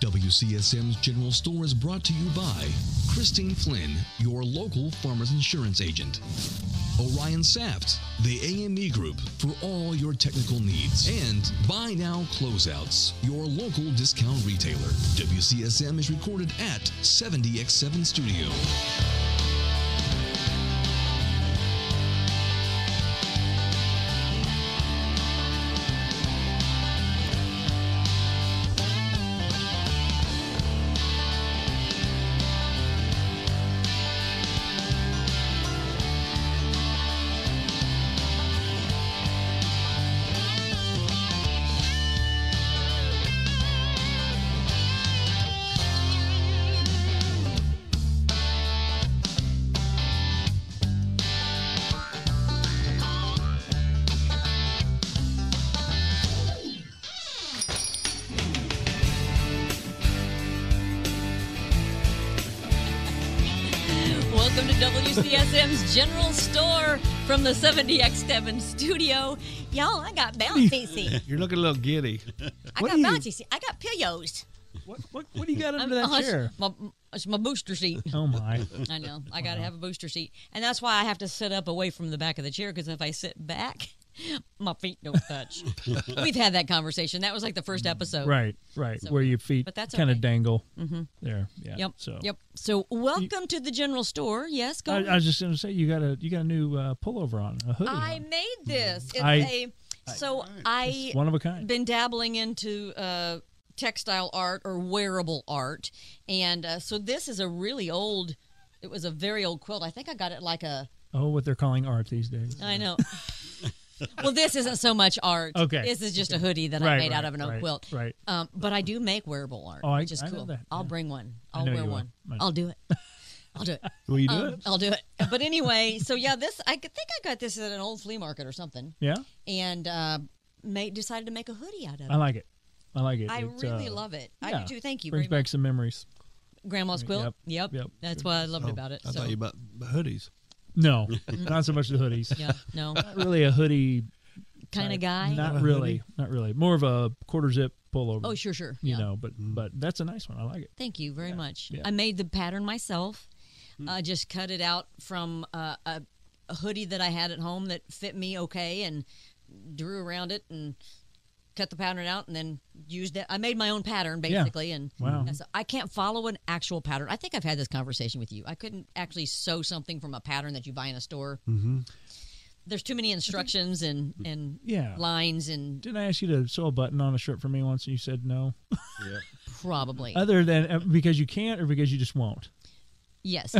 WCSM's General Store is brought to you by Christine Flynn, your local farmers insurance agent. Orion Saft, the AME Group for all your technical needs. And Buy Now Closeouts, your local discount retailer. WCSM is recorded at 70x7 Studio. Welcome to WCSM's General Store from the 70X7 studio. Y'all, I got bouncy seat. You're looking a little giddy. I What got do you- bouncy seat. I got pillows. What, what, what do you got under that oh, it's chair? My, it's my booster seat. Oh my! I know. I got to have a booster seat. And that's why I have to sit up away from the back of the chair because if I sit back, my feet don't touch. We've had that conversation. That was like the first episode. Right, right. So- Where your feet kind of okay. dangle. Mm-hmm. There, yeah. Yep. So Yep. So welcome to the general store. Yes, go. I, ahead. I was just going to say you got a you got a new uh, pullover on a hoodie. I on. made this. It's I- a so I one of a kind. been dabbling into uh, textile art or wearable art, and uh, so this is a really old. It was a very old quilt. I think I got it like a. Oh, what they're calling art these days. I know. well, this isn't so much art. Okay. This is just a hoodie that I Right, made out of an oak right, quilt. right. Um, but I do make wearable art, Oh, I- which is I know cool. that, I'll yeah. bring one. I I'll wear you will. one. I- I'll do it. I'll do it. Will you do Um, it? I'll do it. But anyway, so yeah, this I think I got this at an old flea market or something, Yeah, and uh, made decided to make a hoodie out of it. I like it. I like it. I It's, really uh, love it. I do too. Thank you Brings very back some memories. Grandma's quilt. Yep, Yep. yep. That's what I loved Oh, about it. I so, thought you about hoodies. No, not so much the hoodies. yeah. No. Not really a hoodie kind of guy. Not Not really. Not really. More of a quarter zip pullover. oh, sure, sure. You yeah. know, but but that's a nice one. I like it. Thank you very much. yeah. I made the pattern myself. Hmm. I just cut it out from uh, a, a hoodie that I had at home that fit me okay, and drew around it and cut the pattern out, and then used it. I made my own pattern Yeah. basically, and Wow. so I can't follow an actual pattern. I think I've had this conversation with you. I couldn't actually sew something from a pattern that you buy in a store. Mm-hmm. There's too many instructions and and Yeah. lines and Didn't I ask you to sew a button on a shirt for me once and you said no? probably Other than uh, because you can't or because you just won't? yes.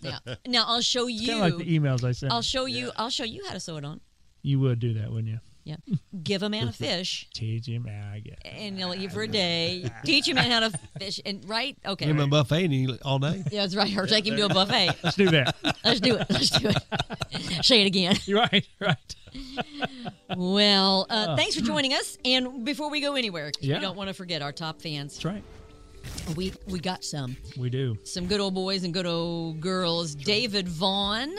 yeah. Now I'll show you. Kind of like the emails I sent. I'll show you. I'll show you how to sew it on. you would do that, wouldn't you? Yeah. Give a man a fish, Teach him. I get and he'll eat for a day. Teach a man how to fish, and right? Okay. Give him a buffet and eat all day. Yeah, that's right. Or take him to a buffet. Let's do that. Let's do it. Let's do it. Say it again. You're right. Right. Well, uh, thanks for joining us. And before we go anywhere, 'cause Yeah. we don't want to forget our top fans. That's right. We we got some We do. some good old boys and good old girls. David Vaughn,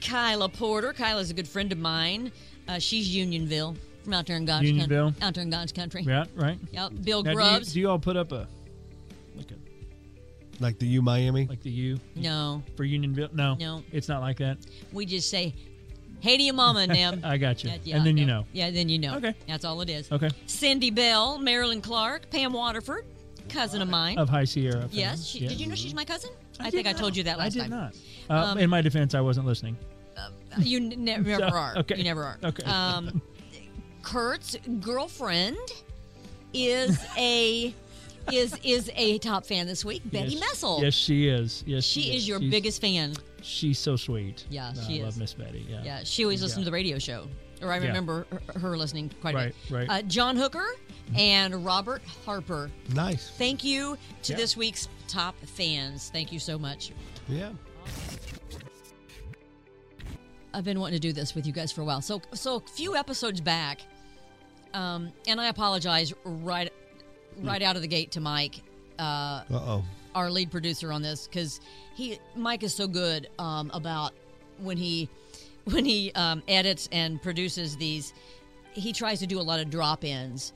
Kyla Porter. Kyla's a good friend of mine. Uh, she's Unionville from out there in God's Unionville? country. Out there in God's country. Yeah. Right. Yep. Bill Now, do you, Grubbs. do you all put up a like a Like the U Miami. like the U no, for Unionville? No. No. It's not like that. we just say, "Hey to your mama and them." I got you. That- yeah, and then you yeah. know. Yeah, then you know. Okay. That's all it is. Okay. Cindy Bell, Marilyn Clark, Pam Waterford, cousin of mine. Of High Sierra. fame. yes. She, Yeah. Did you know she's my cousin? I, did think I not. told you that last I did time. not. Uh, in my defense, I wasn't listening. You n- ne- never So, are. okay. You never are. Okay. Um, Curt's girlfriend is a is is a top fan this week. Betty yes, Messel. Yes, she is. Yes, She is your She's- biggest fan. She's so sweet. Yeah, I she love is. Miss Betty. Yeah. Yeah, she always listens to the radio show, or I Yeah. remember her, her listening quite a Right, bit. right. Uh, John Hooker and Robert Harper. Nice. Thank you to Yeah. this week's top fans. Thank you so much. Yeah. I've been wanting to do this with you guys for a while. So, so a few episodes back, um, and I apologize right, right out of the gate to Mike, uh, Uh oh. our lead producer on this, because he Mike is so good um, about when he when he um, edits and produces these. He tries to do a lot of drop ins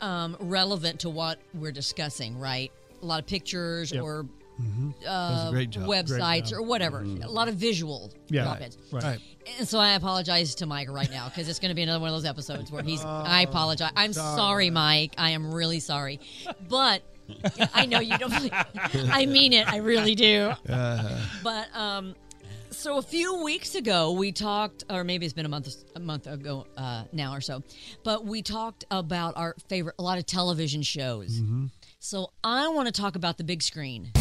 um, relevant to what we're discussing, right? A lot of pictures Yep. or Mm-hmm. Great job. Uh, websites or whatever. A lot of visual Yeah. Right. Right. And so I apologize to Mike right now because it's going to be another one of those episodes where he's. I apologize. I'm sorry. Mike. I am really sorry. But I know you don't. I mean it. I really do. But um, so a few weeks ago we talked, or maybe it's been a month a month ago uh, now or so, but we talked about our favorite a lot of television shows. So I want to talk about the big screen.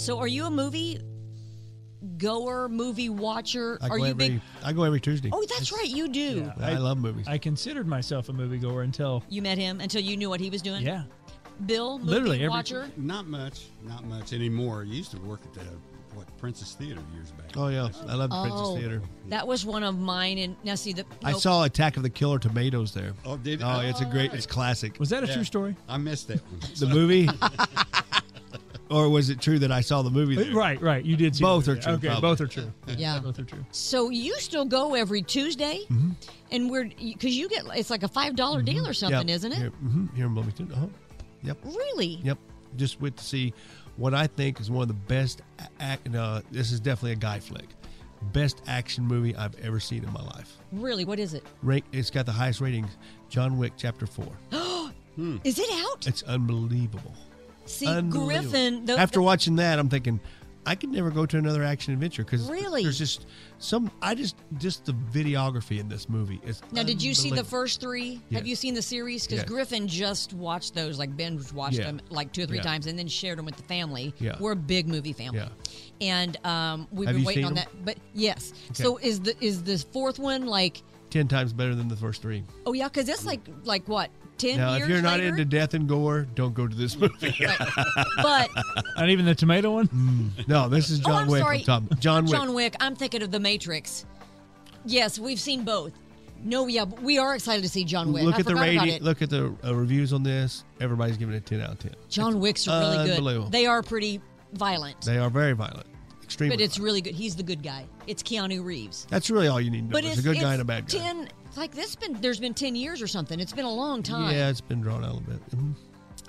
So, are you a movie goer, movie watcher? I are go you every big? I go every Tuesday. Oh, that's right, you do. I, love movies. I considered myself a movie goer until You met him until you knew what he was doing. yeah. Bill, movie Literally every- watcher. Not much, not much anymore. I used to work at the what Princess Theater years back. oh yeah, I love Oh, Princess Theater. that was one of mine. And now see the I saw Attack of the Killer Tomatoes there. Oh, did Oh, it's a great, it's classic. Was that a Yeah. true story? I missed that one. the movie, or was it true that I saw the movie? There? Right, right. You did. See Both the are true, Okay, probably. both are true. Yeah. both are true. So you still go every Tuesday, Mm-hmm. and we're because you get it's like a five dollar deal or something, Yep. isn't it? Here, hmm here in Bloomington. Uh-huh. Yep. Really? Yep. Just went to see what I think is one of the best. Act, no, this is definitely a guy flick. Best action movie I've ever seen in my life. Really? What is it? Rank, it's got the highest ratings. John Wick Chapter Four. Is it out? It's unbelievable. See, Griffin. The, After the- watching that, I'm thinking I could never go to another action adventure because Really? there's just some. I just just the videography in this movie is. now, did you see the first three? Have you seen the series? Because Yes. Griffin just watched those, like binge watched Yeah. them like two or three Yeah. times, and then shared them with the family. Yeah. We're a big movie family. Yeah. And um, we've Have been waiting on them? that. But yes. So is the is the fourth one like? Ten times better than the first three? Oh yeah, because it's like like what ten Now, years if you're not later? into death and gore, don't go to this movie. Right. but Not even the tomato one. no, this is Oh, John I'm Wick. sorry. I'm John Wick. John Wick. I'm thinking of The Matrix. Yes, we've seen both. No, yeah, but we are excited to see John Wick. Look I at the forgot about rating. Look at the uh, reviews on this. Everybody's giving it ten out of ten. John Wick's are really good. They are pretty violent, They are very violent, extremely. but it's violent. really good. He's the good guy. It's Keanu Reeves. That's really all you need to know. But There's it's a good guy and a bad guy. Ten, like this been there's been ten years or something. It's been a long time. Yeah, it's been drawn out a little bit. Mhm.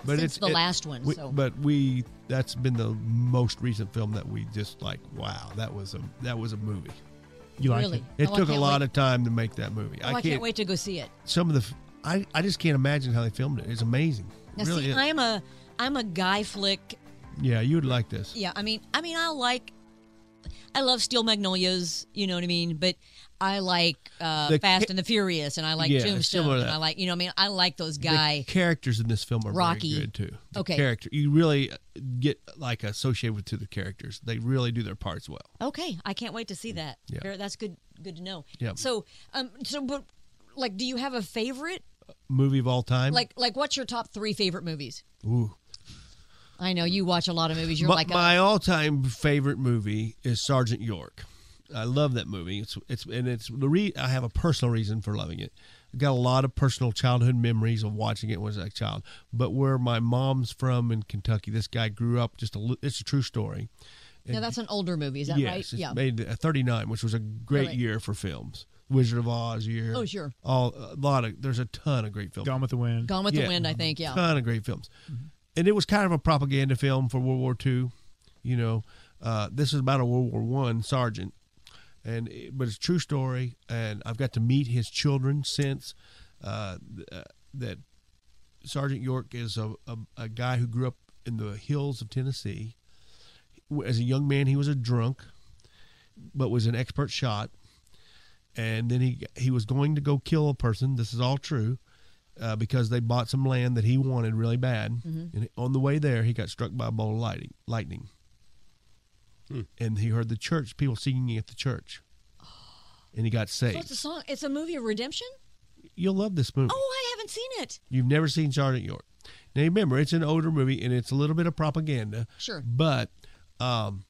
But Since it's the it- last one, we- so. But we that's been the most recent film that we just like. Wow, that was a that was a movie. You like really. it? It Oh, took a lot wait. of time to make that movie. Oh, I, can't, wait to go see it. Some of the I I just can't imagine how they filmed it. It's amazing. Now, It really see, is. I'm a I'm a guy flick yeah, you would like this. Yeah, I mean, I mean, I like, I love Steel Magnolias. You know what I mean? But I like uh, The Fast ca- and the Furious, and I like Yeah, Tombstone, and. I like, you know, what I mean, I like those The guy. characters in this film are Rocky. very good too. The Okay. character you really get like associated with to the characters. They really do their parts well. Okay, I can't wait to see that. Yeah. That's good. Good to know. Yeah. So, um, so but like, do you have a favorite? Movie of all time. Like, like, what's your top three favorite movies? Ooh. I know you watch a lot of movies. You're My, like, a, my all-time favorite movie is Sergeant York. I love that movie. It's it's and it's the re- I have a personal reason for loving it. I got a lot of personal childhood memories of watching it when I was a child. But where my mom's from in Kentucky, this guy grew up. Just a it's a true story. now that's an older movie. Is that yes, right? it's Yeah. made at uh, 39, which was a great Really? year for films. Wizard of Oz year. Oh, sure. All a lot of there's a ton of great films. Gone with the Wind. Gone with Yeah. the Wind. I think. Yeah. ton of great films, mm-hmm. And it was kind of a propaganda film for World War II. You know, uh, this is about a World War One sergeant, and it- but it's a true story. And I've got to meet his children since uh, uh, that. Sergeant York is a, a a guy who grew up in the hills of Tennessee. As a young man, he was a drunk, but was an expert shot. And then he he was going to go kill a person. This is all true uh, because they bought some land that he wanted really bad. And on the way there, he got struck by a bolt of lightning. Lightning, and he heard the church people singing at the church, and he got So saved. it's a song. It's a movie of redemption. You'll love this movie. Oh, I haven't seen it. You've never seen Sergeant York. Now remember, it's an older movie and it's a little bit of propaganda. Sure. But um,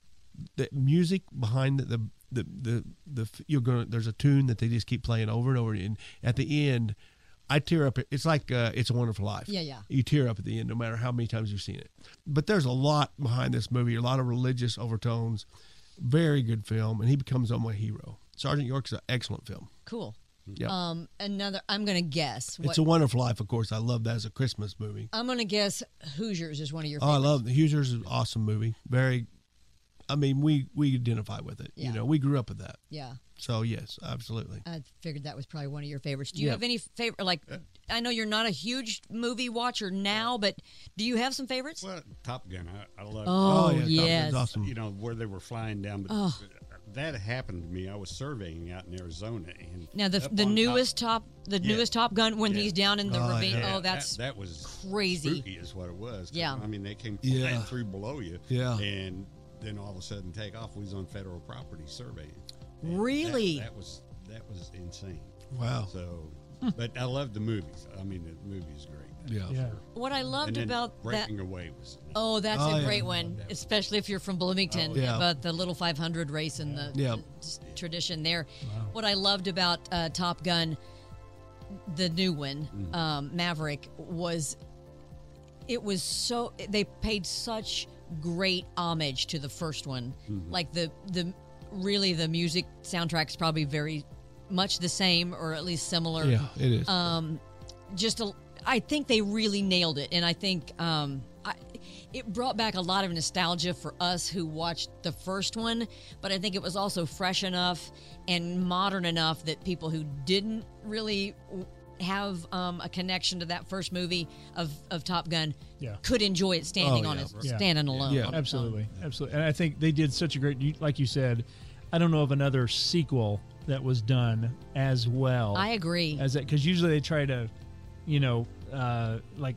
the music behind the the the, the, the you're gonna there's a tune that they just keep playing over and over and at the end. I tear up. It's like uh, It's a Wonderful Life. Yeah, yeah. You tear up at the end, no matter how many times you've seen it. But there's a lot behind this movie. A lot of religious overtones. Very good film, and he becomes my hero. Sergeant York's an excellent film. Cool. Yeah. Um, another. I'm gonna guess. What, It's a Wonderful Life, of course. I love that as a Christmas movie. I'm gonna guess Hoosiers is one of your. Oh, I love the Hoosiers. Is an awesome movie. Very. I mean, we we identify with it. Yeah. You know, we grew up with that. Yeah, So yes, absolutely. I figured that was probably one of your favorites. Do you Yeah. have any favorite? Like, I know you're not a huge movie watcher now, but do you have some favorites? Well, Top Gun, I, I love. Oh, yeah, Top Gun's yes. awesome. You know where they were flying down, but Oh. that happened to me. I was surveying out in Arizona, and Now the the on top- newest top, the Yeah. newest Top Gun when Yeah. he's down in the Oh, ravine. yeah. Oh, that's that, that was crazy. Spooky is what it was. Yeah. I mean they came flying Yeah. through below you. Yeah. and then all of a sudden take off. We was on federal property surveying. And Really? that, that was that was insane. Wow. So, but I love the movies. I mean, the movie is great. Yeah. Yeah. what I loved And then about that. Breaking Away was. Oh, that's Oh, a yeah. great one, especially if you're from Bloomington. Oh, yeah. About the little 500 race and the, Yeah. the s- tradition there. What I loved about uh, Top Gun, the new one, Mm-hmm. um, Maverick, was it was so they paid such great homage to the first one. Mm-hmm. Like the the really the music soundtrack's probably very much the same or at least similar Yeah, it is. um, just a, I think they really nailed it, and I think um, I, it brought back a lot of nostalgia for us who watched the first one. But I think it was also fresh enough and modern enough that people who didn't really w- have um, a connection to that first movie of, of Top Gun Yeah. could enjoy it standing Oh, on yeah. its Yeah. standing alone. Yeah. on own. Absolutely, absolutely. And I think they did such a great, like you said, I don't know of another sequel that was done as well I agree. as that because usually they try to, you know, uh, like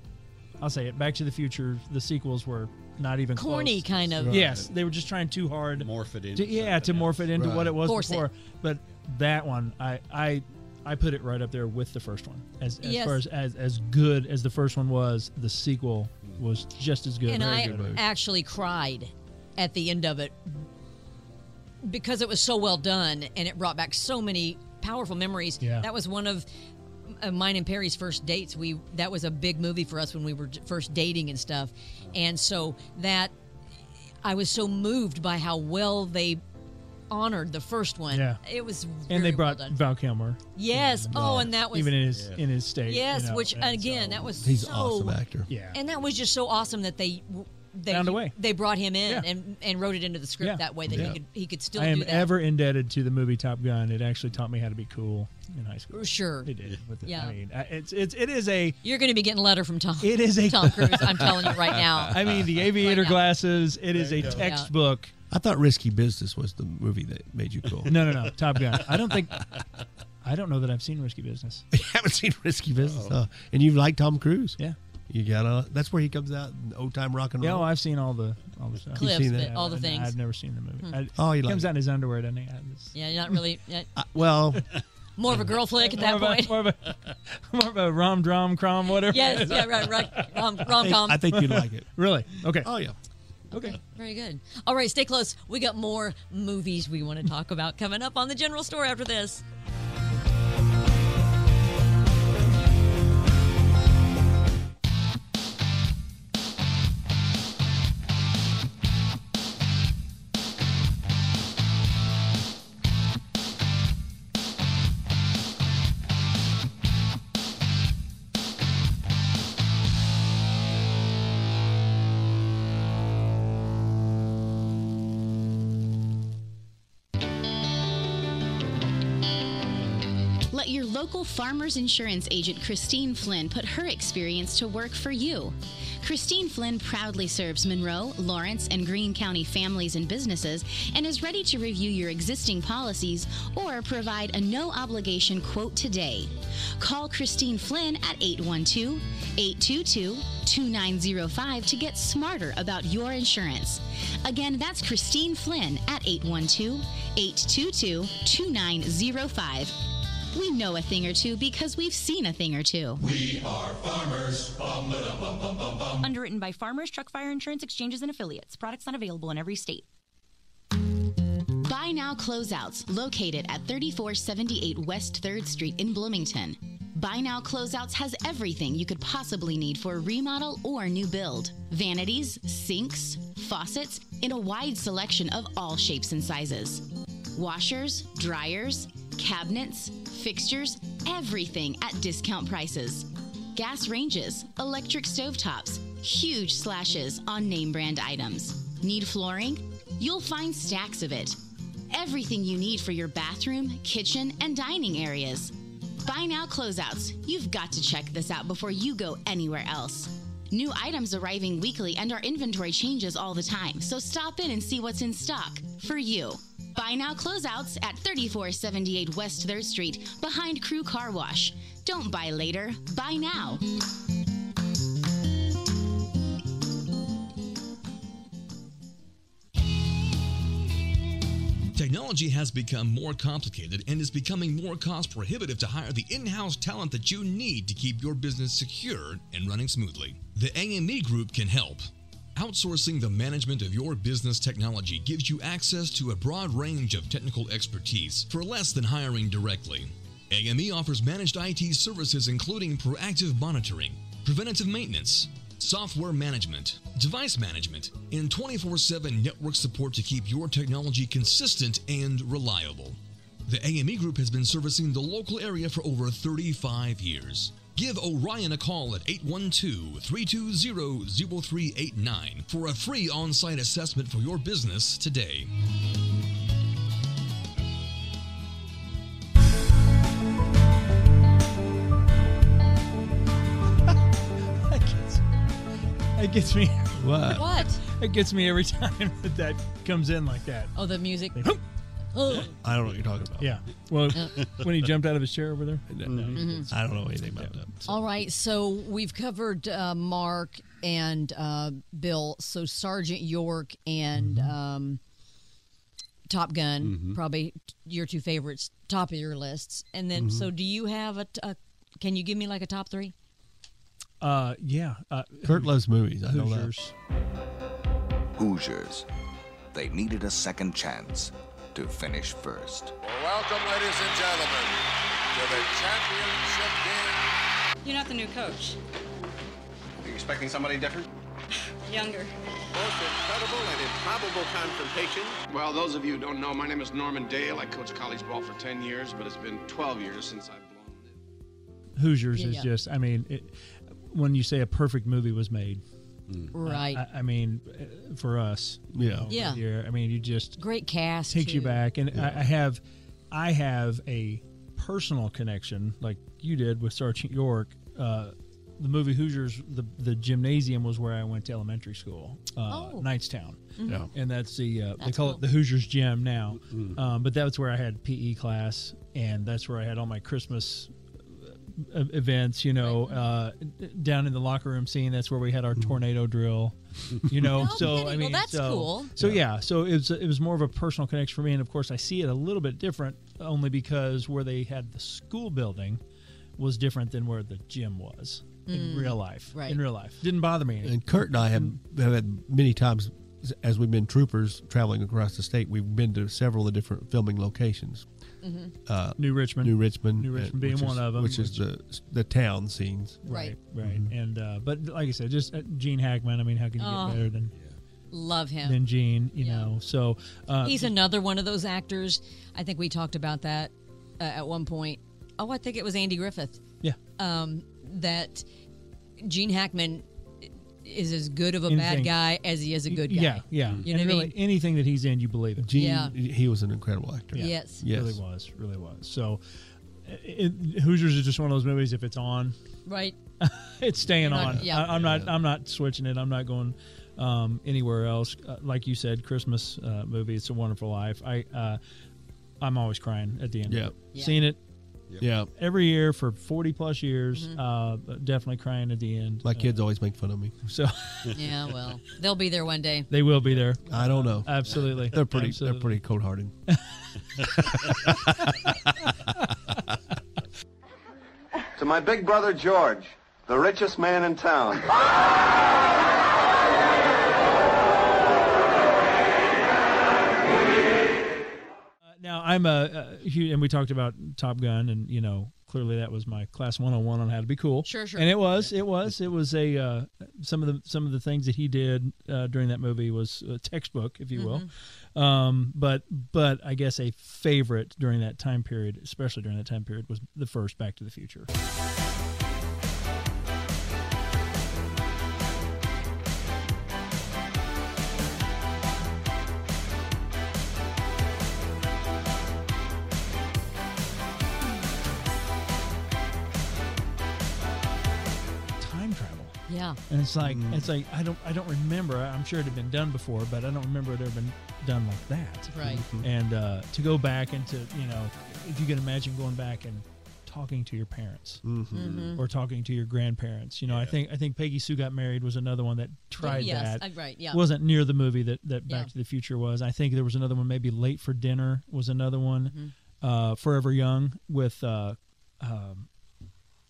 I'll say it. Back to the Future, the sequels were not even Corny, close. kind of. Yes, they were just trying too hard. Morph it into. To, yeah, to morph it into Right. what it was Force it. before. But that one, I, I, I put it right up there with the first one. As, as Yes. far as, as as good as the first one was, the sequel was just as good. and Very I good actually cried at the end of it because it was so well done and it brought back so many powerful memories. Yeah. That was one of uh, mine and Perry's first dates. We that was a big movie for us when we were first dating and stuff. And so that I was so moved by how well they honored the first one. Yeah. It was and they very well brought done. Val Kilmer, Yes. Mm-hmm. Oh, and that was even in his in his state. yes, you know, which and again so- that was He's so an awesome actor. yeah. and that was just so awesome that they they Found a way. they brought him in Yeah. and, and wrote it into the script Yeah. that way that Yeah. he could he could still I am that. ever indebted to the movie Top Gun. It actually taught me how to be cool in high school. sure. It did. With it. Yeah. I mean, it's it's it is a You're going to be getting a letter from Tom. it is a Tom Cruise. I'm telling you right now. I mean, the aviator Right now. glasses. It is a textbook. I thought Risky Business was the movie that made you cool. No, no, no. Top Gun. I don't think. I don't know that I've seen Risky Business. you haven't seen Risky Business, huh? and you like Tom Cruise. Yeah. You gotta. That's where he comes out old time rock and Yeah, roll. well, I've seen all the all the stuff. Clips, seen but it? all the I- things. I've never seen the movie. Hmm. I, Oh, you he like comes it. out in his underwear, doesn't he? I just- Yeah, you're not really yeah, I- uh, well, more of a girl flick at that more, point. A, more of a more of a rom drum crom whatever. yes, yeah, right, right. Rom I rom think, com. I think you'd like it. Really? Okay. Oh yeah. Okay. Very good. All right, stay close. We got more movies we want to talk about coming up on the General Store after this. Local farmers insurance agent Christine Flynn put her experience to work for you. Christine Flynn proudly serves Monroe, Lawrence, and Greene County families and businesses and is ready to review your existing policies or provide a no obligation quote today. Call Christine Flynn at 812 822 2905 to get smarter about your insurance. Again, that's Christine Flynn at 812 822 2905. We know a thing or two because we've seen a thing or two. We are farmers, Underwritten by Farmers Truck Fire Insurance Exchanges and Affiliates. Products not available in every state. Buy Now Closeouts, located at 3478 West 3rd Street in Bloomington. Buy Now Closeouts has everything you could possibly need for a remodel or new build vanities, sinks, faucets, in a wide selection of all shapes and sizes. Washers, dryers, cabinets, fixtures, everything at discount prices. Gas ranges, electric stovetops, huge slashes on name brand items. Need flooring? You'll find stacks of it. Everything you need for your bathroom, kitchen, and dining areas. Buy now closeouts. You've got to check this out before you go anywhere else. New items arriving weekly and our inventory changes all the time, so stop in and see what's in stock for you. Buy now closeouts at 3478 West 3rd Street behind Crew Car Wash. Don't buy later, buy now. Technology has become more complicated and is becoming more cost prohibitive to hire the in house talent that you need to keep your business secure and running smoothly. The AME Group can help. Outsourcing the management of your business technology gives you access to a broad range of technical expertise for less than hiring directly. AME offers managed IT services including proactive monitoring, preventative maintenance, software management, device management, and 24 7 network support to keep your technology consistent and reliable. The AME Group has been servicing the local area for over 35 years. Give Orion a call at 812 320 0389 for a free on site assessment for your business today. That gets, me. What? What? It gets me every time that that comes in like that. Oh, the music. They- Oh, I don't know what you're talking about. Yeah. Well, when he jumped out of his chair over there. I don't know anything about that. all right. So we've covered uh, Mark and uh, Bill. So Sergeant York and um, Top Gun, probably your two favorites, top of your lists. And then, so do you have a? Can you give me like a top three? Uh, yeah. Uh, Curt loves movies. I know that. Hoosiers. Hoosiers. They needed a second chance to finish first. Welcome, ladies and gentlemen, to the championship game. You're not the new coach. Are you expecting somebody different? Younger. Most incredible and improbable confrontation. Well, those of you who don't know, my name is Norman Dale. I coached college ball for 10 years, but it's been 12 years since I've blown it. Hoosiers Yeah, is yeah. just. I mean, it, when you say a perfect movie was made, Right. I, I mean, uh, for us, Yeah. Yeah. here, I mean, you just Great cast. takes you back, and I, I have, I have a personal connection like you did with Sergeant York. Uh, the movie Hoosiers, the the gymnasium was where I went to elementary school, uh, Oh. Knightstown, Yeah. and that's the uh, they call cool. it the Hoosiers gym now. Um, but that's where I had PE class, and that's where I had all my Christmas events. You know, uh, down in the locker room scene. That's where we had our mm-hmm. tornado drill. You know, No oh, so kidding. I Well, mean, that's so, cool. So yeah, so it was it was more of a personal connection for me, and of course I see it a little bit different, only because where they had the school building was different than where the gym was in mm. real life. Right. In real life, didn't bother me. any. And Curt and I have, mm. have had many times as we've been troopers traveling across the state. We've been to several of the different filming locations. Uh, New Richmond. New Richmond, New uh, Richmond being which one is- them, which is the the town scenes. Right. Right, right. And uh, but like I said, just uh, Gene Hackman. I mean, how can you Oh. get better than Love him. than Gene? You Yeah. know. So uh, He's another one of those actors. I think we talked about that uh, at one point. Oh, I think it was Andy Griffith. yeah. Um, that Gene Hackman is as good of a bad guy as he is a good guy. Yeah, yeah. You know and what I mean? anything that he's in, you believe it. Gene, Yeah. he was an incredible actor. Yeah. Yes. Yes. Really was, really was. So, it, Hoosiers is just one of those movies. If it's on, Right. it's staying You're not- on. yeah. I, I'm not. I'm not switching it. I'm not going um, anywhere else. Uh, like you said, Christmas uh, movie. It's a Wonderful Life. I. Uh, I'm always crying at the end. Yeah. Of it. Yeah. Seen it Yeah. every year for 40 plus years. Mm-hmm. Uh, definitely crying at the end. My Uh, kids always make fun of me. so Yeah. Well, they'll be there one day. they will be there. I don't know. Absolutely. They're pretty. Absolutely. They're pretty cold hearted. To my big brother George, the richest man in town. Now I'm a, huge, and we talked about Top Gun and you know clearly that was my class 101 on how to be cool. Sure, sure. And it was, it was, it was a uh, some of the some of the things that he did uh, during that movie was a textbook, if you will. Mm-hmm. Um, but but I guess a favorite during that time period, especially during that time period, was the first Back to the Future. And it's like Mm. it's like I don't I don't remember. I'm sure it had been done before, but I don't remember it ever been done like that. Right. And uh, to go back and to you know, if you can imagine going back and talking to your parents Mhm. or talking to your grandparents. You know, I think I think Peggy Sue got married was another one that tried yes, that. uh, right, yeah. Wasn't near the movie that that Back Yeah. to the Future was. I think there was another one, maybe Late for Dinner was another one. Mm-hmm. Uh, Forever Young with uh, um,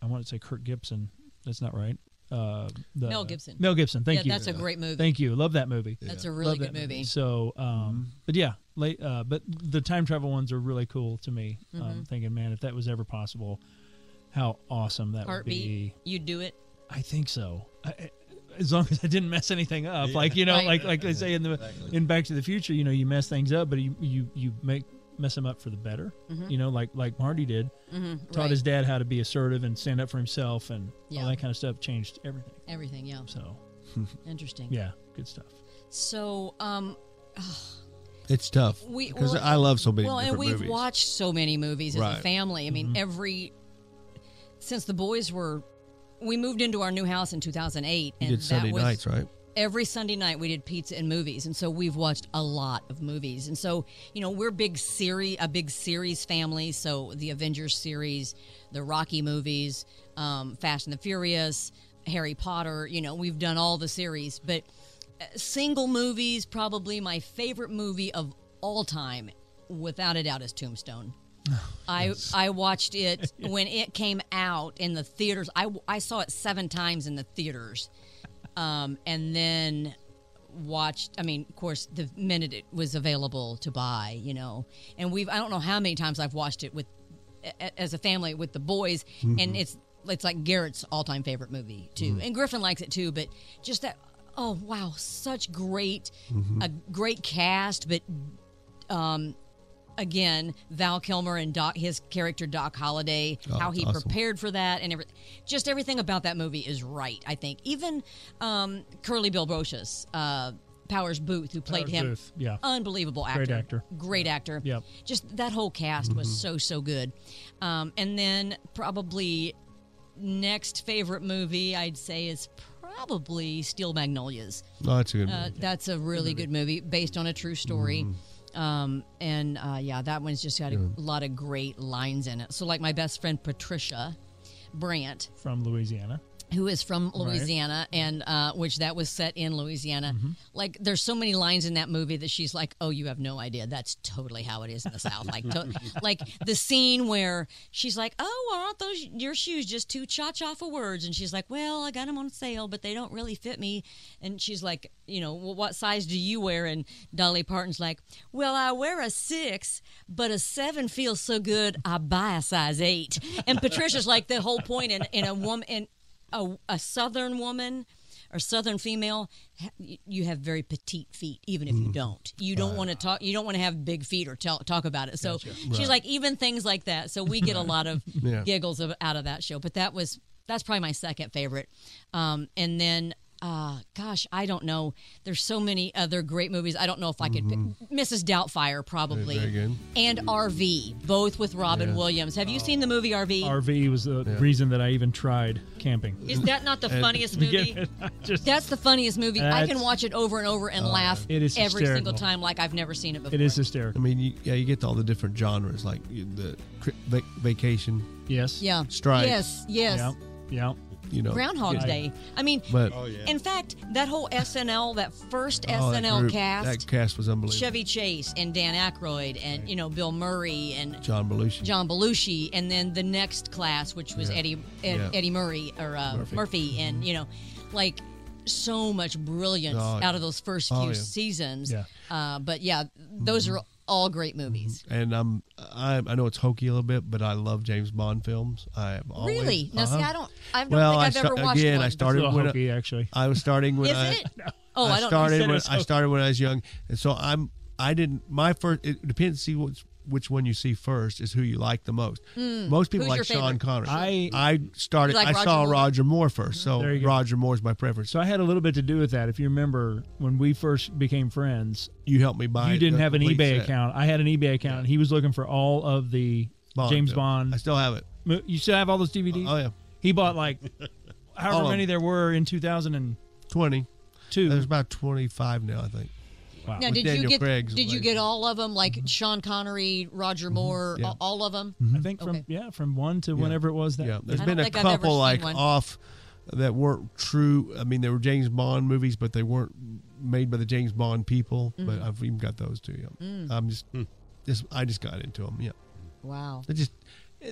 I want to say Kurt Gibson. That's not right. Uh, the- Mel Gibson. Mel Gibson. Thank Yeah, you. that's a great movie. Thank you. Love that movie. That's a really Love good that movie. So, um, but yeah, late. Uh, but the time travel ones are really cool to me. Um, Mhm. thinking, man, if that was ever possible, how awesome that Heartbeat. would be. You'd do it. I think so. I, I- as long as I didn't mess anything up, Yeah. like you know, Right. like like they say in the in Back to the Future, you know, you mess things up, but you you you make mess him up for the better. Mhm. You know, like like Marty did, Mhm, taught right. his dad how to be assertive and stand up for himself, and Yeah. all that kind of stuff changed everything. Everything, yeah. So, Interesting. yeah, good stuff. So, um, It's tough we because well, I love so many Well, and we've movies. watched so many movies as a family. I mean, Mhm. every since the boys were, we moved into our new house in 2008, You and did Sunday that was, nights, right? Every Sunday night we did pizza and movies, and so we've watched a lot of movies. And so you know we're big series, a big series family. So the Avengers series, the Rocky movies, um, Fast and the Furious, Harry Potter. You know we've done all the series, but uh, single movies probably my favorite movie of all time, without a doubt, is Tombstone. I I watched it when it came out in the theaters. I, I saw it seven times in the theaters, um, and then watched. I mean, of course, the minute it was available to buy, you know, and we've. I don't know how many times I've watched it with a- as a family with the boys, and Mhm. it's it's like Garrett's all time favorite movie too, Mhm. and Griffin likes it too. But just that. Oh wow, such great, Mhm. a great cast, but um, again, Val Kilmer and Doc, his character Doc Holliday, Oh, how he awesome. prepared for that, and every, just everything about that movie is right. I think even um, Curly Bill Brocius, uh, Powers Boothe, who played Powers him, Boothe, yeah. unbelievable actor, Great actor. great actor. Yep. Just that whole cast was Mm-hmm. so so good. Um, and then probably next favorite movie I'd say is probably Steel Magnolias. Oh, that's a good Uh, that's a really good movie based on a true story. Um, and uh, yeah, that one's just got a. Yeah. lot of great lines in it. So, like my best friend Patricia Brandt, From Louisiana. Who is from Right. Louisiana, and uh, which that was set in Louisiana. Mm-hmm. Like, there's so many lines in that movie that she's like, "Oh, you have no idea. That's totally how it is in the South." Like, to- like the scene where she's like, "Oh, aren't those your shoes just too cha cha for words?" And she's like, "Well, I got them on sale, but they don't really fit me." And she's like, "You know, well, what size do you wear?" And Dolly Parton's like, "Well, I wear a six, but a seven feels so good, I buy a size eight. And Patricia's like the whole point in, in a woman in a, a southern woman or southern female you have very petite feet even if you don't. You don't want to talk you don't want to have big feet or tell, talk about it. So Gotcha. she's Right. like even things like that. So we get a lot of Yeah. giggles of, out of that show. But that was that's probably my second favorite. Um, and then uh, gosh, I don't know. There's so many other great movies. I don't know if I could pick Mrs. Doubtfire probably, Very good. and RV, both with Robin Yeah. Williams. Have you seen the movie RV? RV was the reason that I even tried camping. Is that not the funniest movie? just- That's the funniest movie. I can watch it over and over and Oh, laugh It is every hysterical. single time like I've never seen it before. It is hysterical. I mean, you, yeah, you get to all the different genres like you- the vacation. Yes. Yeah. Strike. Yes, yes. Yeah. Yeah. You know. Groundhog's yeah. Day. I mean, But- Oh, yeah. in fact, that whole SNL, that first Oh, that SNL group- cast, That cast was unbelievable. Chevy Chase and Dan Aykroyd and you know Bill Murray and John Belushi. John Belushi, and then the next class, which was Yeah. Eddie Ed, Yeah. Eddie Murray or uh, Murphy. Murphy. and you know, like so much brilliance Oh, out of those first few oh, yeah. seasons. Yeah. Uh, but yeah, those are all great movies. and I'm I I know it's hokey a little bit, but I love James Bond films. I have always, Really? Now, see, uh-huh. I don't. I don't well, think I I've sta- ever watched again. one. I started That's a when little I, hokey, actually. I was starting when Is I. it? Oh, I don't know. started when I started when I was young, and so I'm. I didn't. My first. It depends. See which which one you see first is who you like the most. Mm. Most people Who's like Sean favorite? Connery. I- I started. Like I Roger saw Moore? Roger Moore first, so There you. Roger Moore is my preference. So I had a little bit to do with that. If you remember when we first became friends, you helped me buy. you didn't have an eBay set. account. I had an eBay account. and He was looking for all of the Bond James film. Bond. I still have it. You still have all those DVDs? Oh yeah, He bought like however many there were in 2002. twenty. There's about twenty five now, I think. Wow. Now, With did you get Craig's did you get all of them? Like Sean Connery, Roger Moore, Yeah. all, all of them? I think from Okay. yeah, from one to whenever it was that. Yeah, there's I been a think I've ever couple like one. off that weren't true. I mean, they were James Bond movies, but they weren't made by the James Bond people. But Mhm. I've even got those too. Yeah, Mm. I'm just, just I just got into them. Yeah, Wow. they just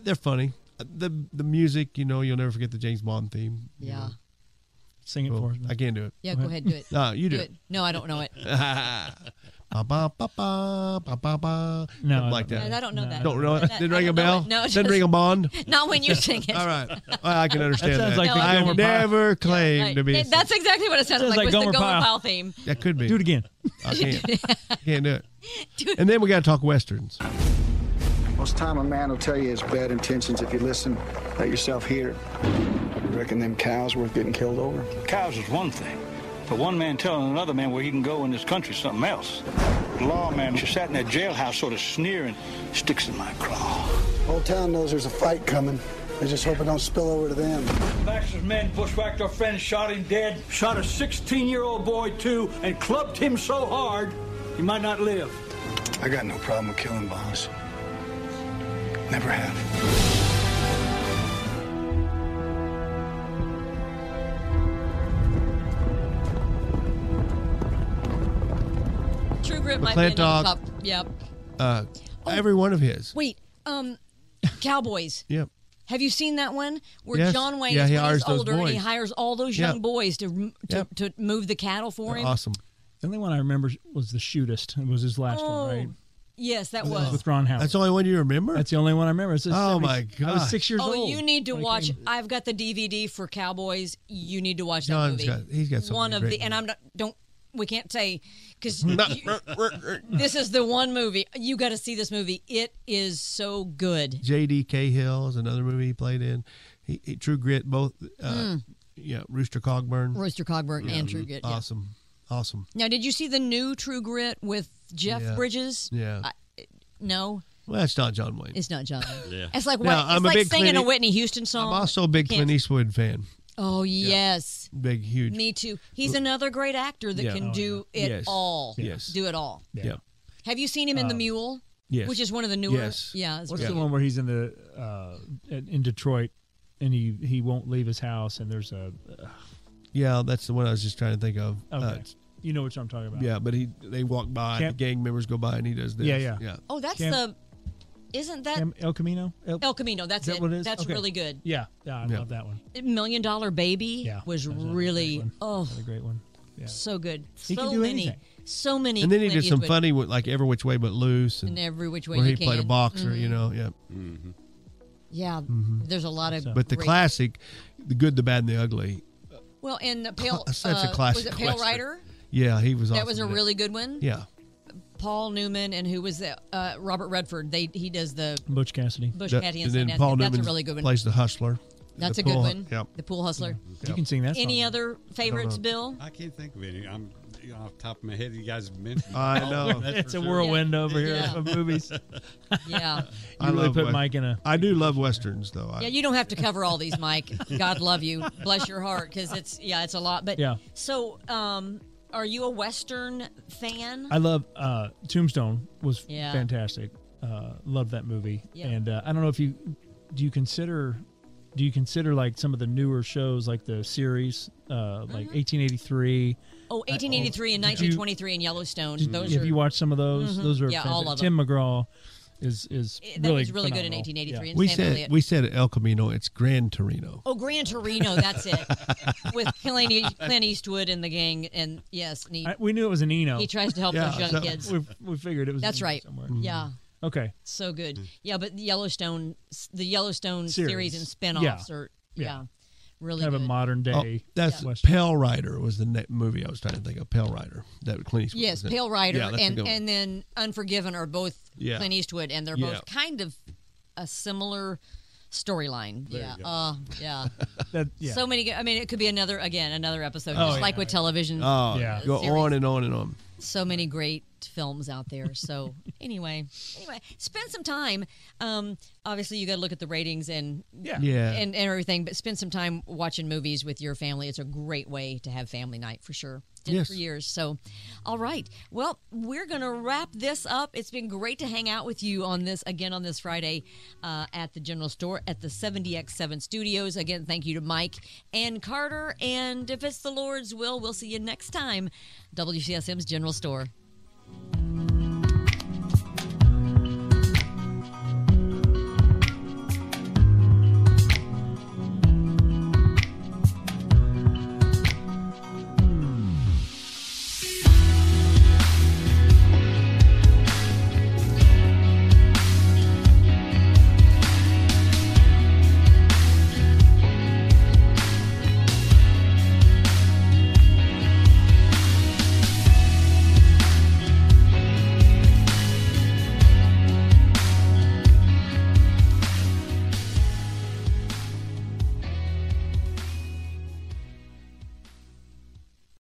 they're funny. The the music, you know, you'll never forget the James Bond theme. you Yeah. know. Sing it Well, for us. man. I can't do it. Yeah, go ahead, do it. No, you do, it. No, I don't know it. ba, ba, ba, ba, ba, ba, ba. No, Something I like don't that. I don't know that. Don't know it. That- Didn't ring a bell. No, Didn't ring a bond. Not when you sing it. All right, well, I can understand sounds that. like the I've Gomer Pyle. never claimed Right. to be. That's exactly what it sounded Sounds like. like was the Gomer Gomer Pyle. Pyle theme. That could be. Do it again. I can't. can't do it. Do. And then we got to talk westerns. Most time a man will tell you his bad intentions. If you listen, let yourself hear. You reckon them cows worth getting killed over? Cows is one thing, but one man telling another man where he can go in this country is something else. The lawman who sat in that jailhouse sort of sneering sticks in my craw. Whole town knows there's a fight coming. They just hope it don't spill over to them. Baxter's men bushwhacked our friend, shot him dead, shot a 16 year old boy too, and clubbed him so hard he might not live. I got no problem with killing bombs. Never have. McLintock. another top. Yep. Uh, every one of his. Wait, um, Cowboys. Yep. Have you seen that one where Yes. John Wayne Yeah, is he hires he's those older and he hires all those Yep. young boys to to, Yep. to move the cattle for him? Awesome. The only one I remember was the shootist. It was his last Oh, one, right? Yes, that That was was. with Ron Howard. That's the only one you remember. That's the only one I remember. It's Oh, 70 my I was six years oh, old. you need to watch. I've got the DVD for Cowboys. You need to watch that John's movie. got- he's got one of great the, and I'm not. Don't. We can't say because this is the one movie you got to see. This movie. It is so good. J.D. Cahill is another movie he played in. He, he True Grit, both. Uh, Mm. Yeah, Rooster Cogburn. Rooster Cogburn and True Grit. yeah. Awesome, awesome. Now, did you see the new True Grit with Jeff Yeah. Bridges? Yeah. I, no, Well, it's not John Wayne. it's not John. Yeah. It's like Now, what, I'm it's a like big singing a Whitney Houston song. I'm also a big Can't- Clint Eastwood fan. Oh yes, Big, huge. me too. He's another great actor that Yeah. can Oh, do it Yes. all. Yes. do it all. Yeah. Have you seen him in The Um, Mule? yes. which is one of the newer. Yes. Yeah, it's What's really the one where he's in the uh, in in Detroit and he he won't leave his house and there's a uh, Yeah, that's the one I was just trying to think of. okay. Uh, you know what I'm talking about. yeah, but he they walk by, Camp- the gang members go by, and he does this. Yeah, yeah. yeah. Oh, that's Camp- the. Isn't that Cam- El Camino. El, El Camino? That's is that it. what it is? That's Okay. really good. Yeah, yeah, I Yeah. love that one. Million Dollar Baby Yeah, was that was another really oh a great one. Yeah. so good. He so can do many, anything. so many. And then he did some Eastwood- funny, with, like every which way but loose, and In Every Which Way where You he played a boxer. You Mhm. know, yeah. Yeah, there's a lot of. But the classic, the good, the bad, and the ugly. Well, and the Pale. That's a uh, classic Was it Pale Western. Rider? Yeah, he was. That awesome was a really good one. Yeah. Paul Newman and who was that? Uh, Robert Redford. They he does the Butch Cassidy. Bush That- Cassidy and and then Sundance Paul Kid. That's Newman a really good one. plays the hustler. That's The a good pool- one. Yep. The Pool Hustler. You can sing that. Any song. other favorites, know. Bill? I can't think of any. I'm you know, off the top of my head. You guys mentioned. I all know. them, that's It's for a sure. whirlwind over here Yeah. of movies. Yeah. You really love put Wes- Mike in a. I do love westerns, though. I, Yeah, you don't have to cover all these, Mike. God love you. Bless your heart, because it's yeah, it's a lot. But Yeah. So, um, are you a Western fan? I love uh, Tombstone was Yeah. fantastic. Uh, love that movie. Yeah. And uh, I don't know if you do you consider do you consider like some of the newer shows like the series uh, like 1883. oh, 1883 and Did you- 1923 in Yellowstone. Did- Those have are you watched some of those? Mhm. Those are Yeah, all of Tim McGraw. Is is Eh, that really was really good in 1883 Yeah. and We Sam said Elliott. we said El Camino. It's Gran Torino. Oh, Gran Torino, that's it. With Clint, Clint Eastwood and the gang, and yes, and he, I- we knew it was an Eno. he tries to help Yeah, those young so- kids. We, we figured it was. That's in there right. Somewhere. Yeah, Okay. so good. Yeah, but the Yellowstone, the Yellowstone Series. series, and spin-offs Yeah. are yeah, Yeah. Really Kind of good. a modern Oh, day. that's Western. Pale Rider was the ne- movie I was trying to think of. Pale Rider. That Clint Eastwood. Yes, was. Pale Rider Yeah, that's and good and then Unforgiven are both Yeah. Clint Eastwood, and they're Yeah. both kind of a similar storyline. Yeah, uh, yeah. That, yeah. So many. I mean, it could be another again another episode, Oh, just yeah. like with television. Oh, Yeah. go series. on and on and on. So many great films out there. So anyway, anyway, spend some time. Um, obviously, you got to look at the ratings and Yeah. Yeah. and, and everything, but spend some time watching movies with your family. It's a great way to have family night for sure. Did Yes. for years. So, all right. Well, we're gonna wrap this up. It's been great to hang out with you on this again on this Friday uh, at the General Store at the 70x7 Studios. Again, thank you to Mike and Carter. And if it's the Lord's will, we'll see you next time. WCSM's General Store.